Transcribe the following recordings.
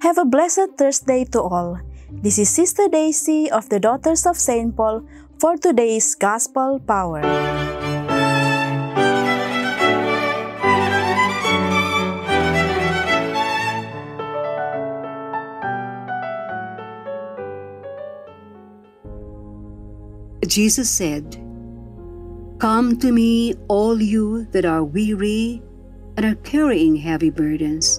Have a blessed Thursday to all. This is Sister Daisy of the Daughters of St. Paul for today's Gospel Power. Jesus said, Come to me, all you that are weary and are carrying heavy burdens,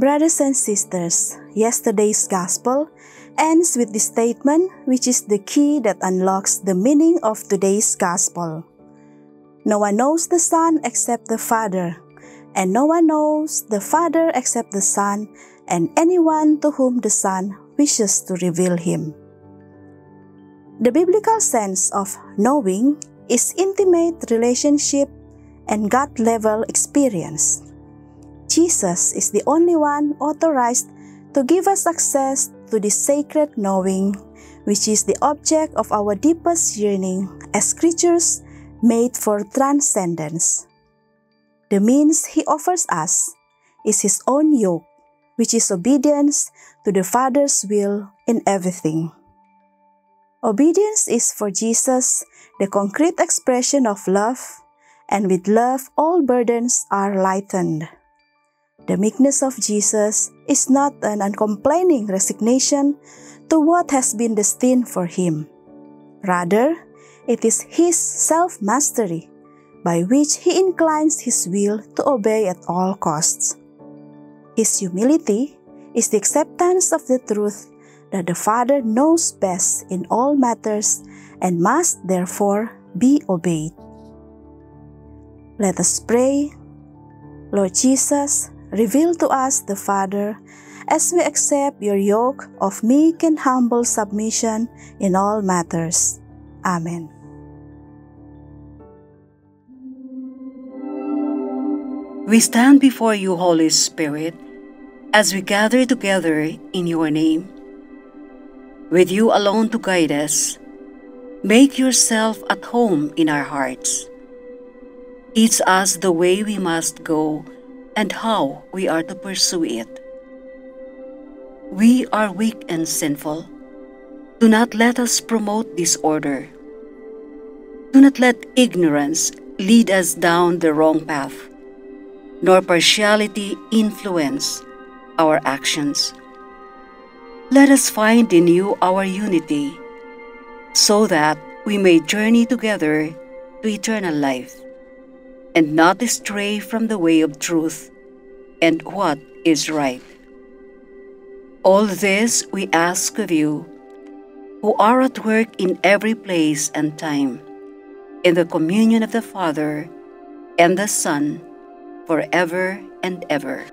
Brothers and sisters, yesterday's Gospel ends with this statement, which is the key that unlocks the meaning of today's Gospel. No one knows the Son except the Father, and no one knows the Father except the Son and anyone to whom the Son wishes to reveal him. The biblical sense of knowing is intimate relationship and gut level experience. Jesus is the only one authorized to give us access to this sacred knowing, which is the object of our deepest yearning as creatures made for transcendence. The means he offers us is his own yoke, which is obedience to the Father's will in everything. Obedience is for Jesus the concrete expression of love, and with love all burdens are lightened. The meekness of Jesus is not an uncomplaining resignation to what has been destined for him. Rather, it is his self mastery by which he inclines his will to obey at all costs. His humility is the acceptance of the truth that the Father knows best in all matters and must therefore be obeyed. Let us pray. Lord Jesus, Reveal to us the Father as we accept your yoke of meek and humble submission in all matters. Amen. We stand before you, Holy Spirit, as we gather together in your name. With you alone to guide us, make yourself at home in our hearts. Teach us the way we must go and how we are to pursue it. We are weak and sinful. Do not let us promote disorder. Do not let ignorance lead us down the wrong path, nor partiality influence our actions. Let us find in you our unity, so that we may journey together to eternal life and not stray from the way of truth and what is right. All this we ask of you, who are at work in every place and time, in the communion of the Father and the Son, forever and ever.